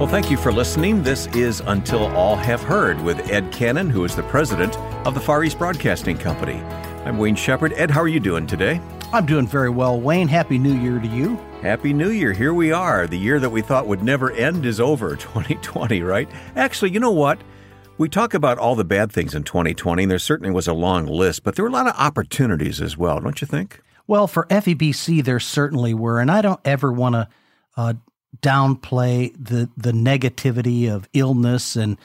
Well, thank you for listening. This is Until All Have Heard with Ed Cannon, who is the president of the Far East Broadcasting Company. I'm Wayne Shepherd. Ed, how are you doing today? I'm doing very well, Wayne. Happy New Year to you. Happy New Year. Here we are. The year that we thought would never end is over, 2020, right? Actually, you know what? We talk about all the bad things in 2020, and there certainly was a long list, but there were a lot of opportunities as well, don't you think? Well, for FEBC, there certainly were, and I don't ever want to uh, downplay the the negativity of illness and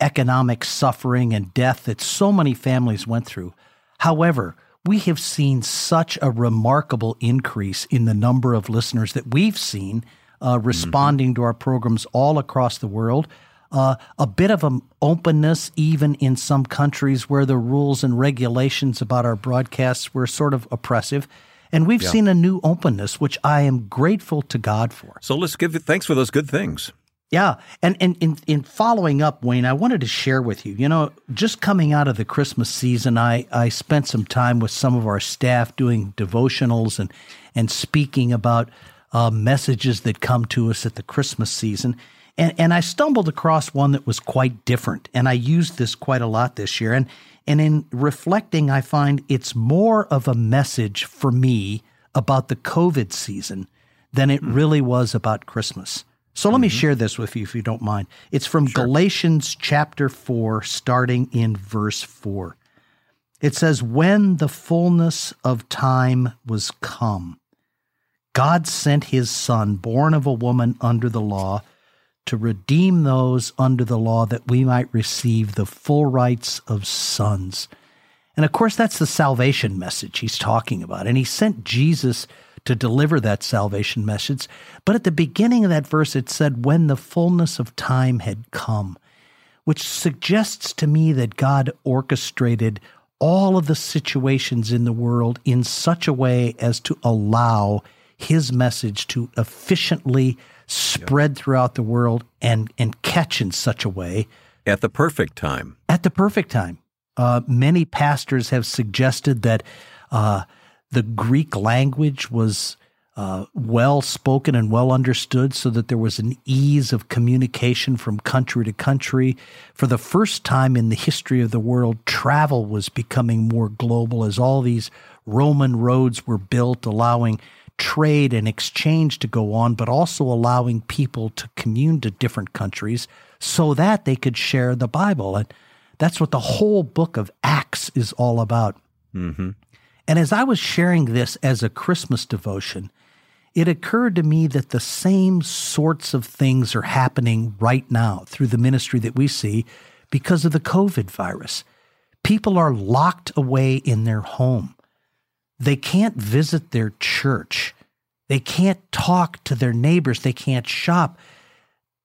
economic suffering and death that so many families went through. However, we have seen such a remarkable increase in the number of listeners that we've seen uh, mm-hmm. responding mm-hmm. to our programs all across the world. Uh, a bit of an openness, even in some countries where the rules and regulations about our broadcasts were sort of oppressive. And we've yeah. seen a new openness, which I am grateful to God for. So let's give thanks for those good things. Yeah. And, and in, in following up, Wayne, I wanted to share with you, you know, just coming out of the Christmas season, I, I spent some time with some of our staff doing devotionals and, and speaking about uh, messages that come to us at the Christmas season. And, and I stumbled across one that was quite different. And I used this quite a lot this year. And and in reflecting, I find it's more of a message for me about the COVID season than it mm-hmm. really was about Christmas. So let mm-hmm. me share this with you if you don't mind. It's from sure. Galatians chapter 4, starting in verse 4. It says, When the fullness of time was come, God sent his Son, born of a woman under the law to redeem those under the law that we might receive the full rights of sons. And of course, that's the salvation message he's talking about. And he sent Jesus to deliver that salvation message. But at the beginning of that verse, it said, when the fullness of time had come, which suggests to me that God orchestrated all of the situations in the world in such a way as to allow his message to efficiently spread throughout the world and and catch in such a way at the perfect time. At the perfect time. Uh, many pastors have suggested that uh, the Greek language was uh, well spoken and well understood, so that there was an ease of communication from country to country. For the first time in the history of the world, travel was becoming more global as all these Roman roads were built, allowing trade and exchange to go on, but also allowing people to commune to different countries so that they could share the Bible. And that's what the whole book of Acts is all about. Mm-hmm. And as I was sharing this as a Christmas devotion, it occurred to me that the same sorts of things are happening right now through the ministry that we see because of the COVID virus. People are locked away in their home. They can't visit their church. They can't talk to their neighbors. They can't shop.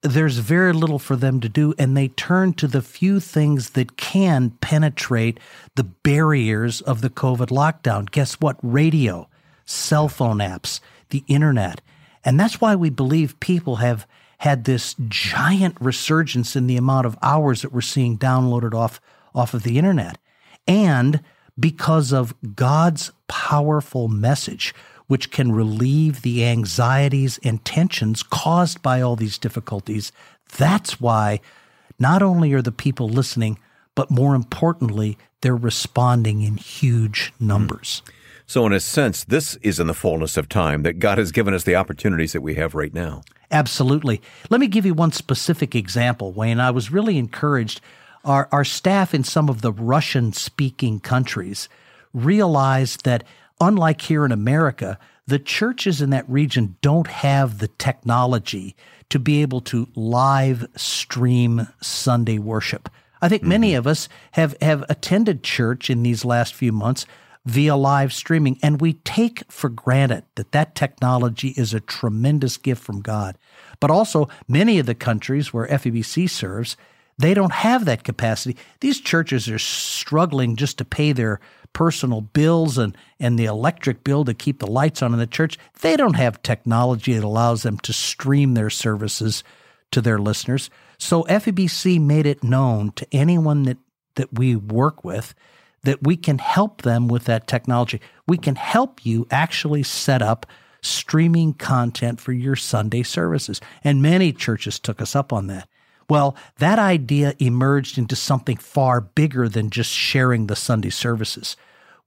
There's very little for them to do, and they turn to the few things that can penetrate the barriers of the COVID lockdown. Guess what? Radio, cell phone apps, the internet. And that's why we believe people have had this giant resurgence in the amount of hours that we're seeing downloaded off, off of the internet. And because of God's powerful message, which can relieve the anxieties and tensions caused by all these difficulties. That's why not only are the people listening, but more importantly, they're responding in huge numbers. So, in a sense, this is in the fullness of time that God has given us the opportunities that we have right now. Absolutely. Let me give you one specific example, Wayne. I was really encouraged our, our staff in some of the Russian speaking countries realized that, unlike here in America, the churches in that region don't have the technology to be able to live stream Sunday worship. I think mm-hmm. many of us have, have attended church in these last few months via live streaming, and we take for granted that that technology is a tremendous gift from God. But also, many of the countries where FEBC serves they don't have that capacity. These churches are struggling just to pay their personal bills and, and the electric bill to keep the lights on in the church. They don't have technology that allows them to stream their services to their listeners. So FEBC made it known to anyone that, that we work with that we can help them with that technology. We can help you actually set up streaming content for your Sunday services. And many churches took us up on that. Well, that idea emerged into something far bigger than just sharing the Sunday services.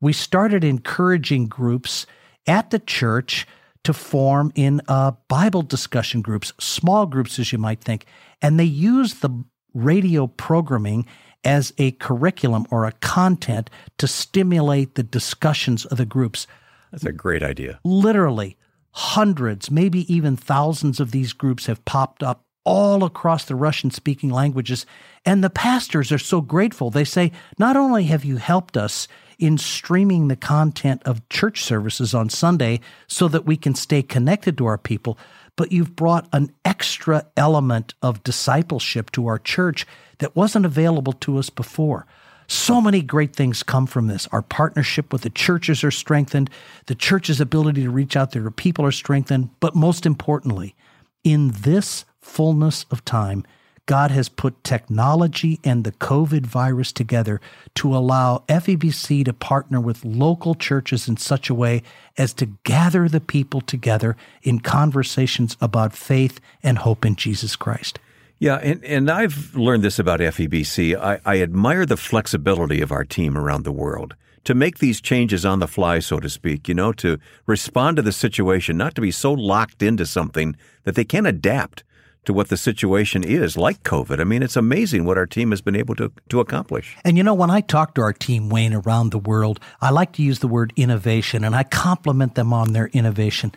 We started encouraging groups at the church to form in uh, Bible discussion groups, small groups, as you might think. And they use the radio programming as a curriculum or a content to stimulate the discussions of the groups. That's a great idea. Literally, hundreds, maybe even thousands of these groups have popped up all across the Russian speaking languages. And the pastors are so grateful. They say, not only have you helped us in streaming the content of church services on Sunday so that we can stay connected to our people, but you've brought an extra element of discipleship to our church that wasn't available to us before. So many great things come from this. Our partnership with the churches are strengthened. The church's ability to reach out to their people are strengthened. But most importantly, in this fullness of time, God has put technology and the COVID virus together to allow FEBC to partner with local churches in such a way as to gather the people together in conversations about faith and hope in Jesus Christ. Yeah, and, and I've learned this about FEBC. I, I admire the flexibility of our team around the world to make these changes on the fly, so to speak, you know, to respond to the situation, not to be so locked into something that they can't adapt to what the situation is, like COVID. I mean, it's amazing what our team has been able to, to accomplish. And you know, when I talk to our team, Wayne, around the world, I like to use the word innovation and I compliment them on their innovation.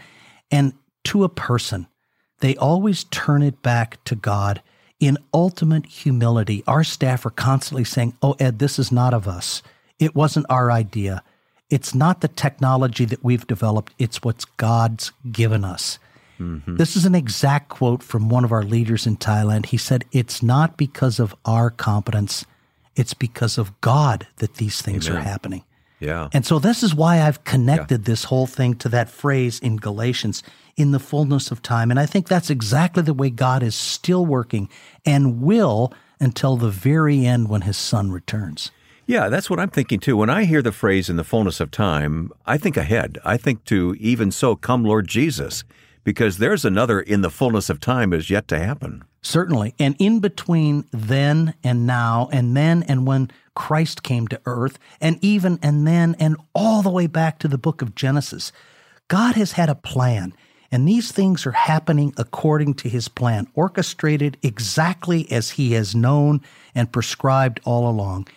And to a person, they always turn it back to God in ultimate humility. Our staff are constantly saying, Oh, Ed, this is not of us. It wasn't our idea. It's not the technology that we've developed, it's what God's given us. Mm-hmm. This is an exact quote from one of our leaders in Thailand. He said, It's not because of our competence, it's because of God that these things Amen. are happening. Yeah. And so this is why I've connected yeah. this whole thing to that phrase in Galatians, in the fullness of time. And I think that's exactly the way God is still working and will until the very end when his son returns. Yeah, that's what I'm thinking too. When I hear the phrase in the fullness of time, I think ahead. I think to even so, come Lord Jesus because there's another in the fullness of time is yet to happen. Certainly. And in between then and now, and then and when Christ came to earth, and even and then and all the way back to the book of Genesis, God has had a plan. And these things are happening according to his plan, orchestrated exactly as he has known and prescribed all along.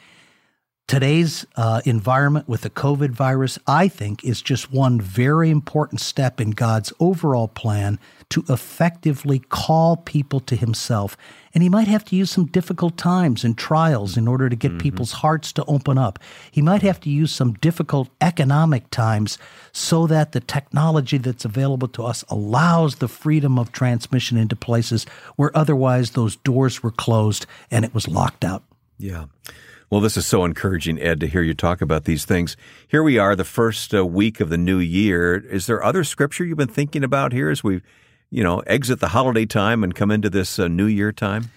Today's uh, environment with the COVID virus, I think, is just one very important step in God's overall plan to effectively call people to Himself. And He might have to use some difficult times and trials in order to get mm-hmm. people's hearts to open up. He might have to use some difficult economic times so that the technology that's available to us allows the freedom of transmission into places where otherwise those doors were closed and it was locked out. Yeah. Well, this is so encouraging, Ed, to hear you talk about these things. Here we are, the first uh, week of the new year. Is there other scripture you've been thinking about here as we, you know, exit the holiday time and come into this uh, new year time?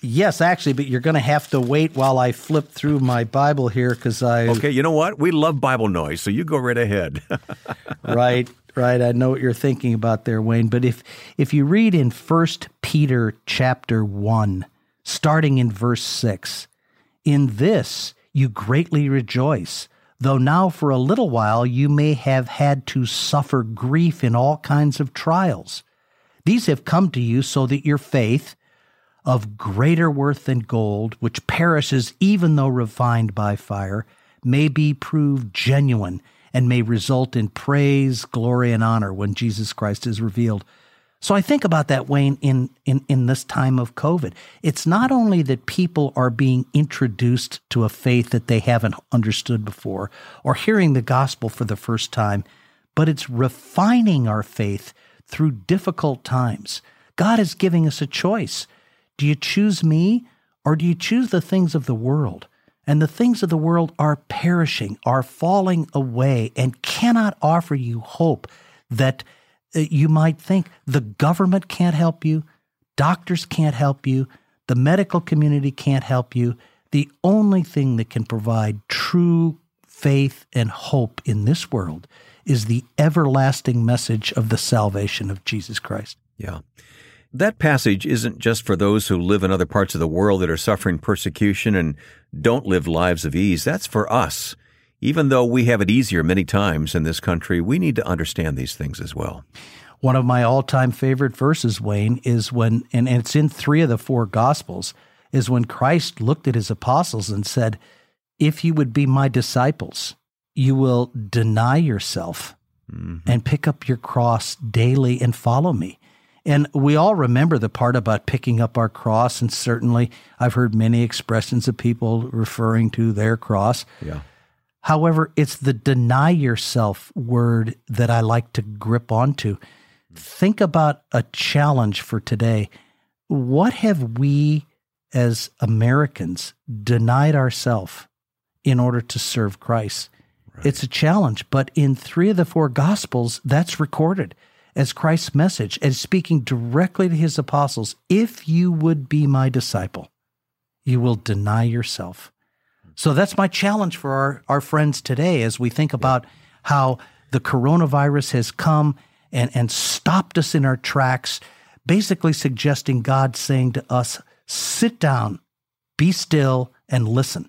Yes, actually, but you're going to have to wait while I flip through my Bible here because I. Okay, you know what? We love Bible noise, so you go right ahead. right, right. I know what you're thinking about there, Wayne. But if if you read in First Peter chapter one, starting in verse six, in this you greatly rejoice, though now for a little while you may have had to suffer grief in all kinds of trials. These have come to you so that your faith, of greater worth than gold, which perishes even though refined by fire, may be proved genuine and may result in praise, glory, and honor when Jesus Christ is revealed. So I think about that, Wayne, in, in, in this time of COVID. It's not only that people are being introduced to a faith that they haven't understood before or hearing the gospel for the first time, but it's refining our faith through difficult times. God is giving us a choice. Do you choose me or do you choose the things of the world? And the things of the world are perishing, are falling away, and cannot offer you hope that Uh, you might think the government can't help you, doctors can't help you, the medical community can't help you. The only thing that can provide true faith and hope in this world is the everlasting message of the salvation of Jesus Christ. Yeah. That passage isn't just for those who live in other parts of the world that are suffering persecution and don't live lives of ease. That's for us. Even though we have it easier many times in this country, we need to understand these things as well. One of my all time favorite verses, Wayne, is when, and it's in three of the four Gospels, is when Christ looked at his apostles and said, If you would be my disciples, you will deny yourself mm-hmm. and pick up your cross daily and follow me. And we all remember the part about picking up our cross, and certainly I've heard many expressions of people referring to their cross. Yeah. However, it's the deny yourself word that I like to grip onto. Think about a challenge for today. What have we as Americans denied ourselves in order to serve Christ? Right. It's a challenge, but in three of the four gospels, that's recorded as Christ's message and speaking directly to his apostles if you would be my disciple, you will deny yourself so that's my challenge for our, our friends today as we think about how the coronavirus has come and, and stopped us in our tracks, basically suggesting God saying to us, sit down, be still, and listen,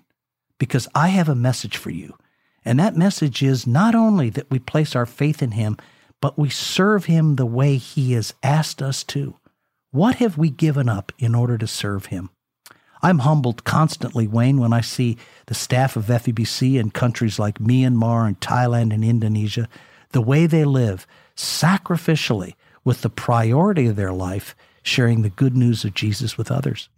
because I have a message for you. And that message is not only that we place our faith in Him, but we serve Him the way He has asked us to. What have we given up in order to serve Him? I'm humbled constantly, Wayne, when I see the staff of FEBC in countries like Myanmar and Thailand and Indonesia, the way they live sacrificially with the priority of their life, sharing the good news of Jesus with others.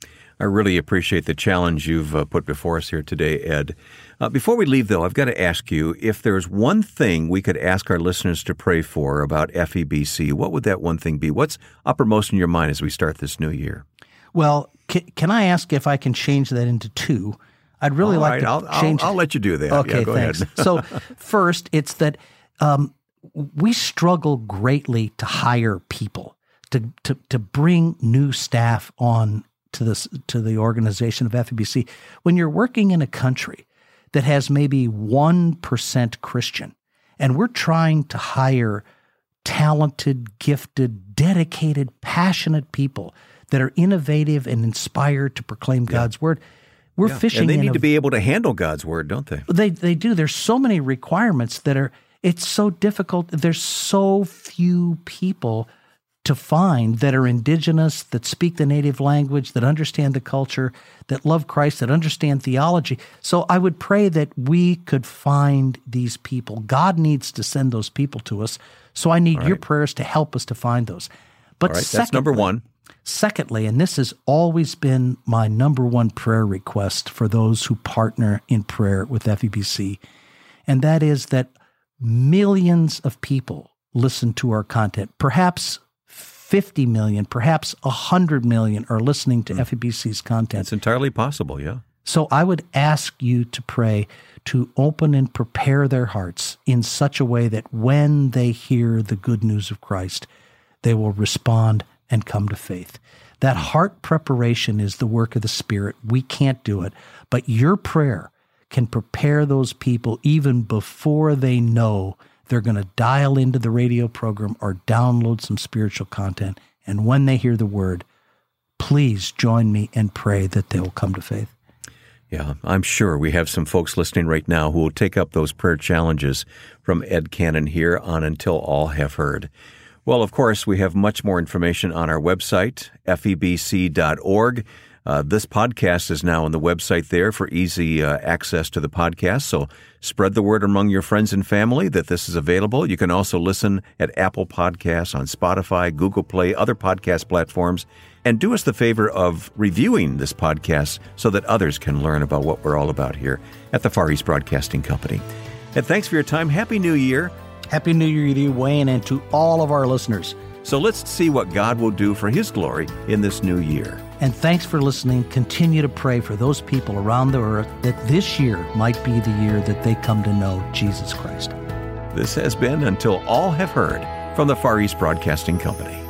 I really appreciate the challenge you've uh, put before us here today, Ed. Uh, before we leave, though, I've got to ask you if there's one thing we could ask our listeners to pray for about FEBC, what would that one thing be? What's uppermost in your mind as we start this new year? Well, can, can I ask if I can change that into two? I'd really All like right, to I'll, change. I'll, I'll, let you do that. Okay, yeah, go thanks. ahead. so, first, it's that um, we struggle greatly to hire people to, to to bring new staff on to this to the organization of FEBC. When you're working in a country that has maybe one percent Christian, and we're trying to hire talented, gifted, dedicated, passionate people that are innovative and inspired to proclaim God's word. We're yeah. fishing. And they need a, to be able to handle God's word, don't they? They they do. There's so many requirements that are. It's so difficult. There's so few people to find that are indigenous, that speak the native language, that understand the culture, that love Christ, that understand theology. So I would pray that we could find these people. God needs to send those people to us. So I need right. your prayers to help us to find those. But secondly, that's number one. Secondly, and this has always been my number one prayer request for those who partner in prayer with FEBC, and that is that millions of people listen to our content. Perhaps 50 million, perhaps 100 million are listening to mm. FEBC's content. It's entirely possible, yeah. So I would ask you to pray to open and prepare their hearts in such a way that when they hear the good news of Christ, they will respond and come to faith. That heart preparation is the work of the Spirit. We can't do it, but your prayer can prepare those people even before they know they're going to dial into the radio program or download some spiritual content. And when they hear the word, please join me and pray that they will come to faith. Yeah, I'm sure we have some folks listening right now who will take up those prayer challenges from Ed Cannon here on Until All Have Heard. Well, of course, we have much more information on our website, febc.org. Uh, this podcast is now on the website there for easy uh, access to the podcast. So spread the word among your friends and family that this is available. You can also listen at Apple Podcasts, on Spotify, Google Play, other podcast platforms. And do us the favor of reviewing this podcast so that others can learn about what we're all about here at the Far East Broadcasting Company. And thanks for your time. Happy New Year. Happy New Year to you, Wayne, and to all of our listeners. So let's see what God will do for His glory in this new year. And thanks for listening. Continue to pray for those people around the earth that this year might be the year that they come to know Jesus Christ. This has been Until All Have Heard from the Far East Broadcasting Company.